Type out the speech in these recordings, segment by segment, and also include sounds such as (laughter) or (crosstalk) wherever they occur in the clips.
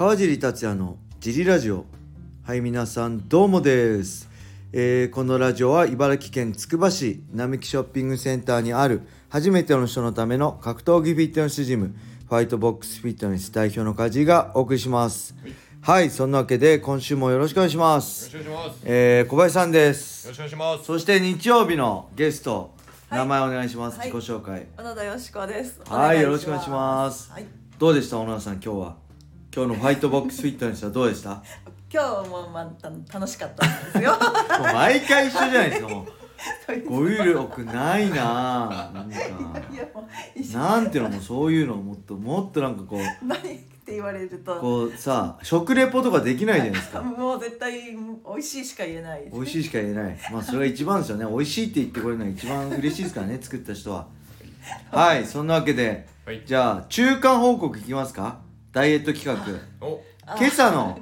川尻達也のジリラジオ。はい皆さんどうもです、えーこのラジオは茨城県つくば市並木ショッピングセンターにある初めての人のための格闘技フィットネスジムファイトボックスフィットネス代表のカジがお送りします。はい、そんなわけで今週もよろしくお願いしまよすろしくお願いします。よえー小林さんです。ろしくお願いします。そして日曜日のゲスト、はい。名前お願いします、はい。自己紹介。小野田よしこです。はいよろしくお願いします。はい、どうでした小野田さん今日は？今日のファイトボックスフィットネスはどうでした？も今日もまた楽しかったんですよ。う毎回一緒じゃないですかもう。(laughs) 語彙力ないなあなんか。なんていうのもうそういうのをもっともっとなんかこう何って言われると。こうさ食レポとかできないじゃないですか。もう絶対美味しいしか言えない。です、美味しいしか言えない。まあそれが一番ですよね。美味しいって言ってこれるのが一番嬉しいですからね作った人は。はいそんなわけで。はい。じゃあ中間報告いきますか？ダイエット企画。今朝の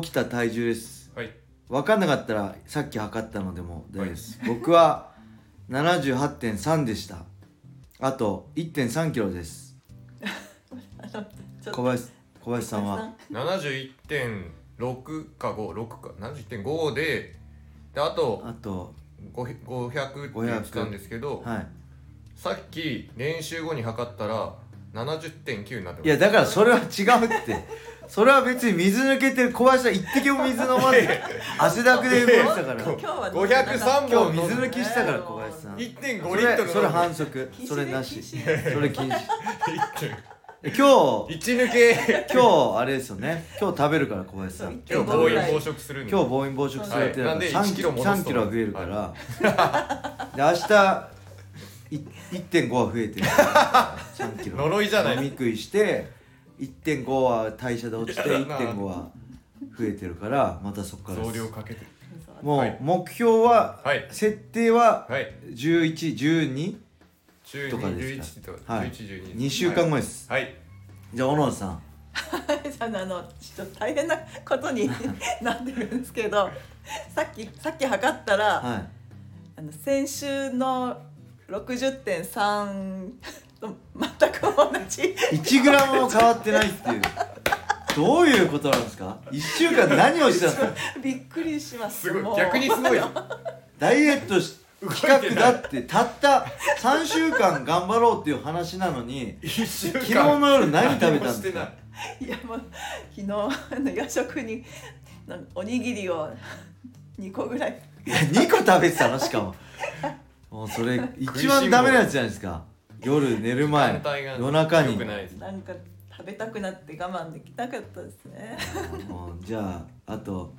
起きた体重です。はい。分かんなかったらさっき測ったのでも大丈夫です、僕は78.3でした。あと1.3キロです。あのちょっと。小林小林さんは？七十一点六か五六か。七十一点五で、であとあと五五百って言ってたんですけど、はい。さっき練習後に測ったら七十点九になってます。いやだからそれは違うって。(laughs) それは別に水抜けてる小林さん一滴も水飲まず汗だくで動いてたから。今日は五百三今本日水抜きしたからね小林さん一点そ五リットルれそれ反一則それなし。それ禁止。点。今日一抜け。今日あれですよね。今日食べるから小林さん今日暴飲暴食するんで。今日暴飲暴食されてるから。はい。なんで3 1キロ戻すと3キロは増えるから、(laughs) で明日い1.5は増えてる。から3キロ。呪いじゃない？飲み食いして1.5は代謝で落ちてやだな1.5は増えてるからまたそこから。増です量かけてる。もう、はい。目標は、はい。設定ははい。1112中とかですか？一と。かはい。十一十2週間後です、はい。じゃあ小野田さん。(laughs) あのあのちょっと大変なことに (laughs) なってるんですけどさっきさっき測ったら、はい。あの先週の60.3 (laughs) と全く同じ。1グラムも変わってないっていう。どういうことなんですか？1週間何をしたんですか？(laughs) びっくりします。すごい。逆にすごい。(laughs) ダイエットし企画だってたった3週間頑張ろうっていう話なのに一週間。昨日の夜何食べたんですか？いいやもう昨日あの夜食におにぎりを2個ぐらい。いや2個食べてたの？しかももうそれ (laughs) 一番ダメなやつじゃないですか。夜寝る前時間帯が夜中に。良くないです。なんか食べたくなって我慢できなかったですね。もうじゃああと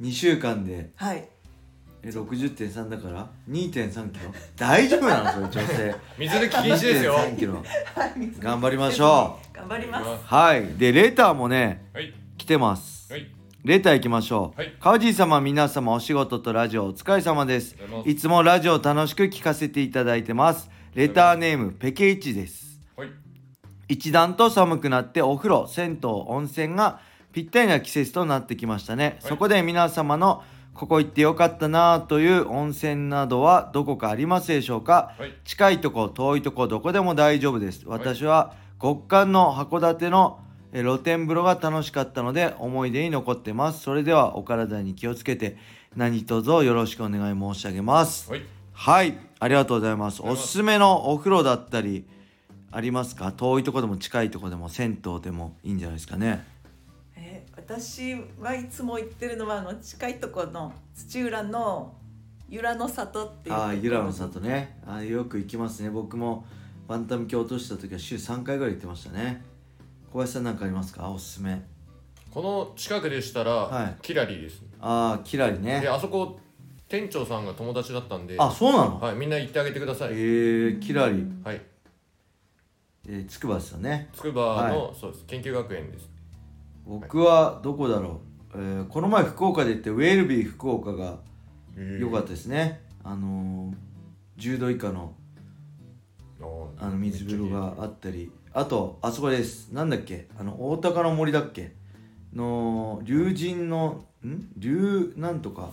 2週間ではい。え60.3だから？2.3キロ？大丈夫なの？それ女性 (laughs) 水抜き禁止ですよ。2.3キロ。はい水頑張りましょ頑張ります。はい。でレターもねはい。来てます。はいレター行きましょう、はい。川尻様皆様お仕事とラジオお疲れ様です。いいつもラジオを楽しく聞かせていただいてます。レターネームペケイチです。はい。一段と寒くなってお風呂銭湯温泉がぴったりな季節となってきましたね、そこで皆様のここ行ってよかったなぁという温泉などはどこかありますでしょうか、はい。近いとこ遠いとこどこでも大丈夫です。私は極寒の函館のえ露天風呂が楽しかったので思い出に残ってますそれではお体に気をつけて何卒よろしくお願い申し上げますはいはい、ありがとうございます。おすすすめのお風呂だったりありますか？遠いとこでも近いとこでも銭湯でもいいんじゃないですかね。えー私はいつも行ってるのはあの近いところの土浦の由良の里っていうああ、ゆらの里里ね。あーよく行きますね。僕もバンタム級落とした時は週3回ぐらい行ってましたね。小林さんなんかありますか？おすすめ。この近くでしたら、はいキラリーですああ、キラリねで。あそこ店長さんが友達だったんであ、そうなの？はいみんな行ってあげてくださえい、ー、キラリ、はいえー、筑波ですよね。筑波の、そうです研究学園です僕はどこだろう？えー、この前福岡で行ってウェルビー福岡が良かったですね。あのー、10度以下のたあの水風呂があったりあとあそこです。なんだっけ？あの大高の森だっけ？の龍神のん？龍なんとか。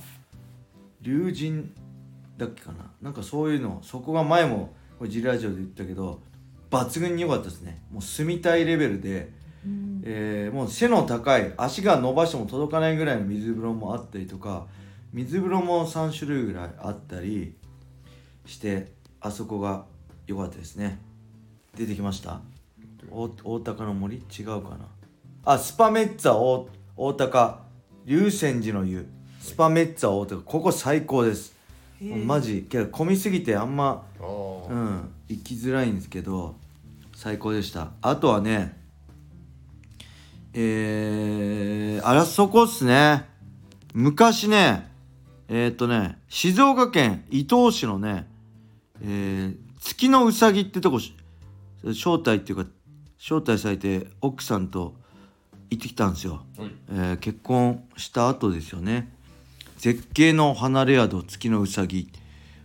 龍神だっけかな？なんかそういうの。そこが前もこれジラジオで言ったけど抜群に良かったですね。もう住みたいレベルで、うん。えーもう背の高い。足が伸ばしても届かないぐらいの水風呂もあったりとか水風呂も3種類ぐらいあったりしてあそこが良かったですね。出てきました大大高の森？違うかな。あスパメッツァ大大高。龍泉寺の湯。スパメッツァ大高ここ最高です。マジ？けど混みすぎてあんまうん行きづらいんですけど最高でした。あとはねえー、あらそこっすね。昔ねえーっ、とね静岡県伊東市のね、えー、月のうさぎってとこし招待っていうか招待されて奥さんと行ってきたんですよ、はい。えー結婚した後ですよね。絶景の離れ宿月のうさぎ。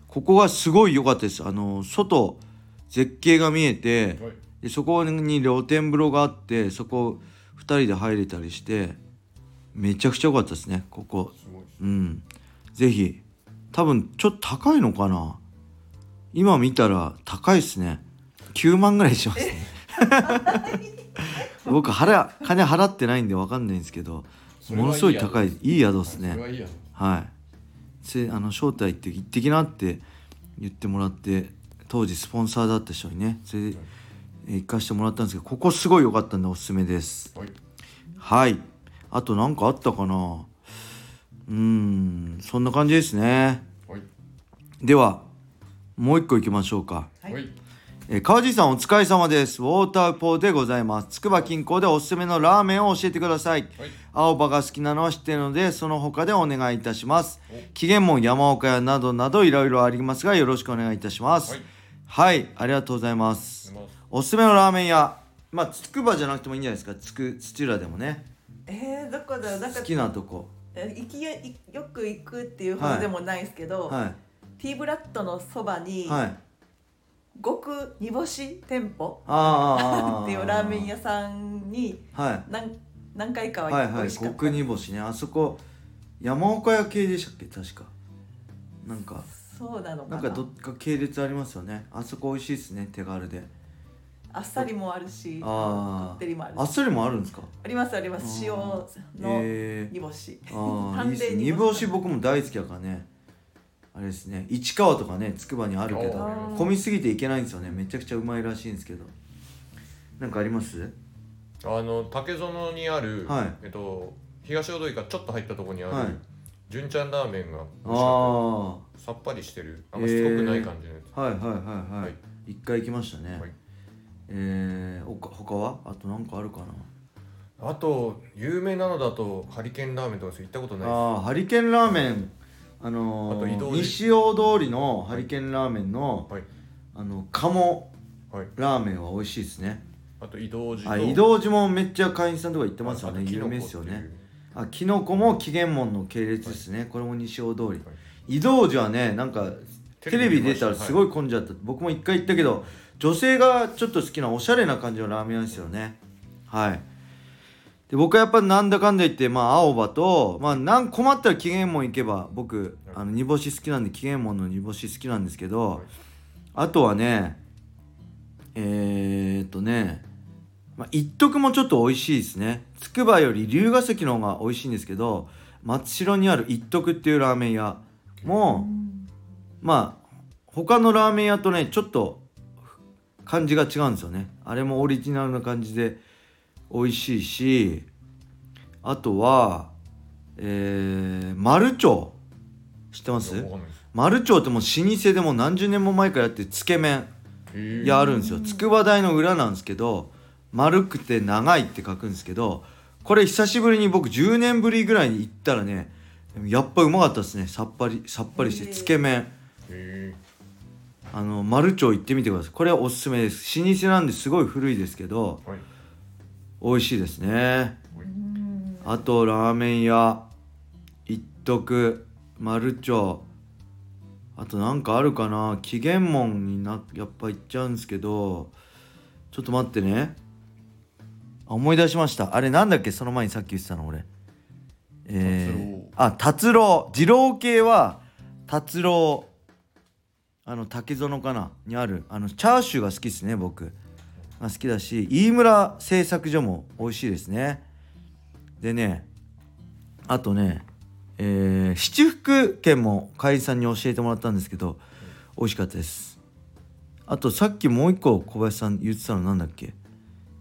ここがすごい良かったです。あの外絶景が見えてはい。でそこに露天風呂があってそこ2人で入れたりしてめちゃくちゃ良かったですねここ。すごいですうん。ぜひ。多分ちょっと高いのかな。今見たら高いですね。9万ぐらいしますね (laughs) 僕払金払ってないんで分かんないんですけどものすごい高いいい宿ですね。はいせあの招待って行ってきなって言ってもらって当時スポンサーだった人にねそれでえー行かしてもらったんですけどここすごい良かったんでおすすめです。はい。はい。あと何かあったかな。うーんそんな感じですね。はい。ではもう一個行きましょうか。はいはいえー川地さんお疲れ様です。ウォーターポーでございます。つくば近郊でおすすめのラーメンを教えてください。はい。青葉が好きなのは知っているのでその他でお願いいたします。お紀元門山岡屋などなどいろいろありますがよろしくお願いいたします。はい。はい、ありがとうございます。まおすすめのラーメン屋。まあつくばじゃなくてもいいんじゃないですか？つく土浦でもね。えー、どこだ？ろうなんか好きなとこ。え行きやいよく行くっていうほどでもないですけど、はティーブラッドのそばに、いはい極煮干し店舗っていうラーメン屋さんにはい。何何回かははいはい極煮干しね。あそこ山岡屋系でしたっけ？確か。なんかそうなのかな。んなかどっか系列ありますよね。あそこ美味しいですね手軽で。あっさりもあるしあこってりもあるし。ああっさりもあるんですか？ありますあります。塩のえ煮干し、ー、(laughs) あ煮煮干し。干し僕も大好きだからねあれですね市川とかねつくばにあるけど混みすぎていけないんですよね。めちゃくちゃうまいらしいんですけど。なんかあります？あの竹園にある、はい。えっと東大通りからちょっと入ったところにある、はい。純ちゃんラーメンがあさっぱりしてる。あんましつこくない感じのやつ、あはいはいはいはい、はい。一回行きましたね、はい。えー、ほか他は？あとなんかあるかな？あと有名なのだとハリケーンラーメンとかです。行ったことないでああハリケーンラーメンあのーあと西大通りのハリケーンラーメンの、はい。あの鴨ラーメンは美味しいですね。あと移動寺とあ移動寺もめっちゃ会員さんとか行ってますよね。有名ですよね。あキノコも紀元門の系列ですね、これも西大通り、はい。移動寺はねなんかテレビ出たらすごい混んじゃった、僕も一回行ったけど女性がちょっと好きなおしゃれな感じのラーメン屋ですよね。はいで僕はやっぱなんだかんだ言ってまあ青葉とまあなん困ったら紀元門行けば僕あの煮干し好きなんで紀元門の煮干し好きなんですけど、はいあとはねえー、っとねまあ、一徳もちょっと美味しいですね。つくばより龍ヶ崎の方が美味しいんですけど松代にある一徳っていうラーメン屋も、まあ他のラーメン屋とねちょっと感じが違うんですよね。あれもオリジナルな感じで美味しいしあとはえー、丸町知ってます？わかんないです。丸町ってもう老舗でもう何十年も前からやってるつけ麺へー。屋あるんですよ。筑波大の裏なんですけど丸くて長いって書くんですけどこれ久しぶりに僕10年ぶりぐらいに行ったらねやっぱうまかったですね。さっぱりさっぱりしてつけ麺。へあの丸町行ってみてください。これはおすすめです。老舗なんですごい古いですけどーはい美味しいですね。うん。あとラーメン屋。一徳丸町。あとなんかあるかな。紀元門になやっぱ行っちゃうんですけど。ちょっと待ってね。あ思い出しました。あれなんだっけ？その前にさっき言ってたの俺。えー、あ達郎。二郎系は達郎。あの竹園かな？にある。あのチャーシューが好きですね僕が好きだし飯村製作所も美味しいですね。でねあとねえー七福券も海さんに教えてもらったんですけど美味しかったです。あとさっきもう一個小林さん言ってたのなんだっけ？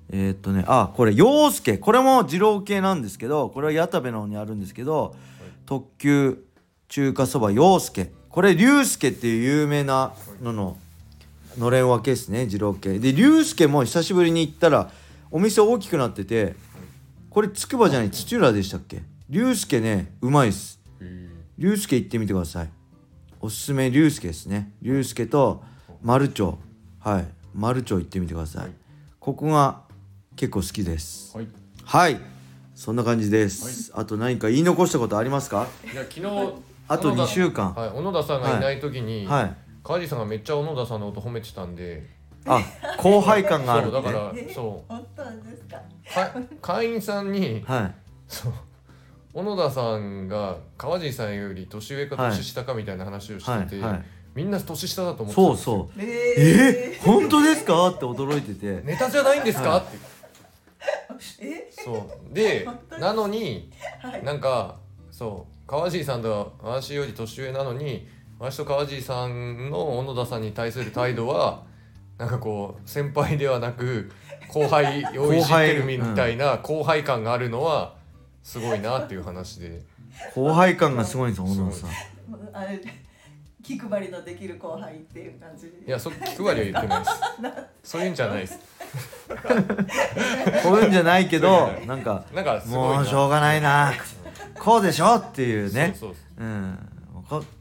えーっとねあこれ陽介。これも二郎系なんですけどこれは矢田部の方にあるんですけど特急中華そば陽介。これ龍介っていう有名なのののれん分けですね二郎系。で龍介も久しぶりに行ったらお店大きくなっててこれつくばじゃない土浦でしたっけ？龍介ねうまいっす。龍介行ってみてください。おすすめ龍介ですね。龍介と丸町。はい。丸町行ってみてください、はい。ここが結構好きです。はい。はい。そんな感じです、あと何か言い残したことありますか？いや昨日あと小野田2週間。はい小野田さんがいない時に、はい川地さんがめっちゃ小野田さんのこと褒めてたんで。あ後輩感があるってそうだからえそ本当ですか？会員さんにはい。そう。小野田さんが川地さんより年上かはい年下かみたいな話をしてて、はいはい。みんな年下だと思ってたんそうですよ。そうええ本当ですか？って驚いてて。ネタじゃないんですか、はいって。そう。でなのにはい。なんかそう。川地さんとは私より年上なのに私と川地さんの小野田さんに対する態度は (laughs) なんかこう先輩ではなく後輩をいじってるみたいな後輩感があるのはすごいなっていう話で。後輩感がすごいんですよ小野田さん。もう。あれ気配りのできる後輩っていう感じ。いやそ気配りは言ってないです。(laughs) そういうんじゃないです。(laughs) こういうんじゃないけどなんかなんかすごいな。もうしょうがないな。こうでしょっていうね。そうそうう。ん。こ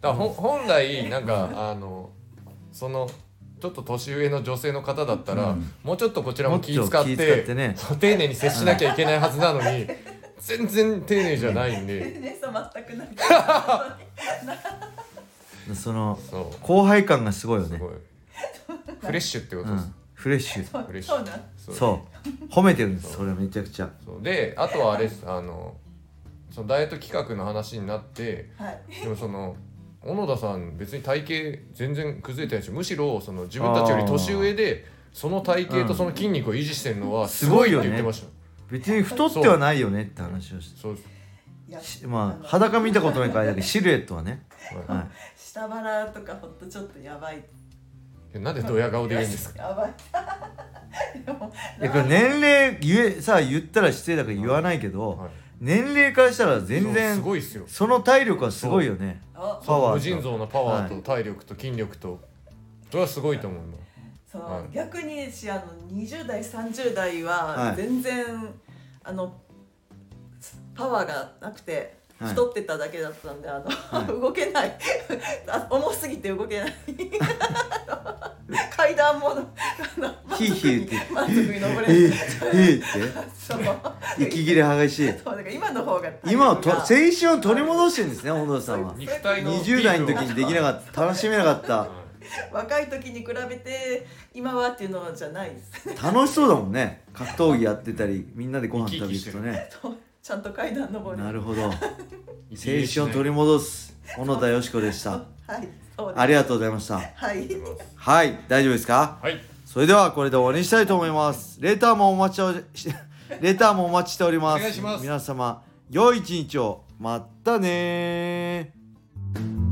だ本来なんかあのそのちょっと年上の女性の方だったら、うん。もうちょっとこちらも気もって使ってね。そう丁寧に接しなきゃいけないはずなのに全然丁寧じゃないんで。ねさ全くないそのそ後輩感がすごいうよね。すごい。フレッシュってことです、うん。フレッシュ。そう嬉しいそうなんそうそう。褒めてるんですそれはめちゃくちゃ。そう。であとはあれですあのそのダイエット企画の話になってはい。でもその小野田さん別に体型全然崩れてないしむしろその自分たちより年上でその体型とその筋肉を維持してるのはすごいって言ってました、別に太ってはないよねって話をしてそうです。まあ裸見たことないからだけど (laughs) シルエットはね。はい。はい。下腹とかほんとちょっとやばい。なんでドヤ顔で言うんですか？やばい。いやこれ年齢言えさ言ったら失礼だから言わないけど、はい年齢からしたら全然すごいっすよ。その体力はすごいよね。あパワーと。無尽蔵なパワーとはい。体力と筋力とそれはすごいと思うのそう、はい。逆にしあの20代30代ははい。全然、あのパワーがなくて。はい太ってただけだったんで、あの、は (laughs) 動けない。あ重すぎて動けない。(laughs) 階段もあのヒーヒーって。満足に登えー、れない息切れ激しい。(laughs) そうだから今の方が今はと青体春を取り戻してるんですね小野田さんは。肉体の20代の時にできなかった。楽しめなかった若い時に比べて今はっていうのじゃないです楽しそうだもんね。格闘技やってたりみんなでご飯食べ行くとねそうちゃんと階段登る。なるほど。(laughs) 青い春を取り戻す小野田よし子でした。はいそうです。ありがとうございました。はい。はい大丈夫ですか？はい。それではこれで終わりにしたいと思います。レターもお待ちをし (laughs) レターもお待ちしております。お願いします。皆様良い一日を。またねー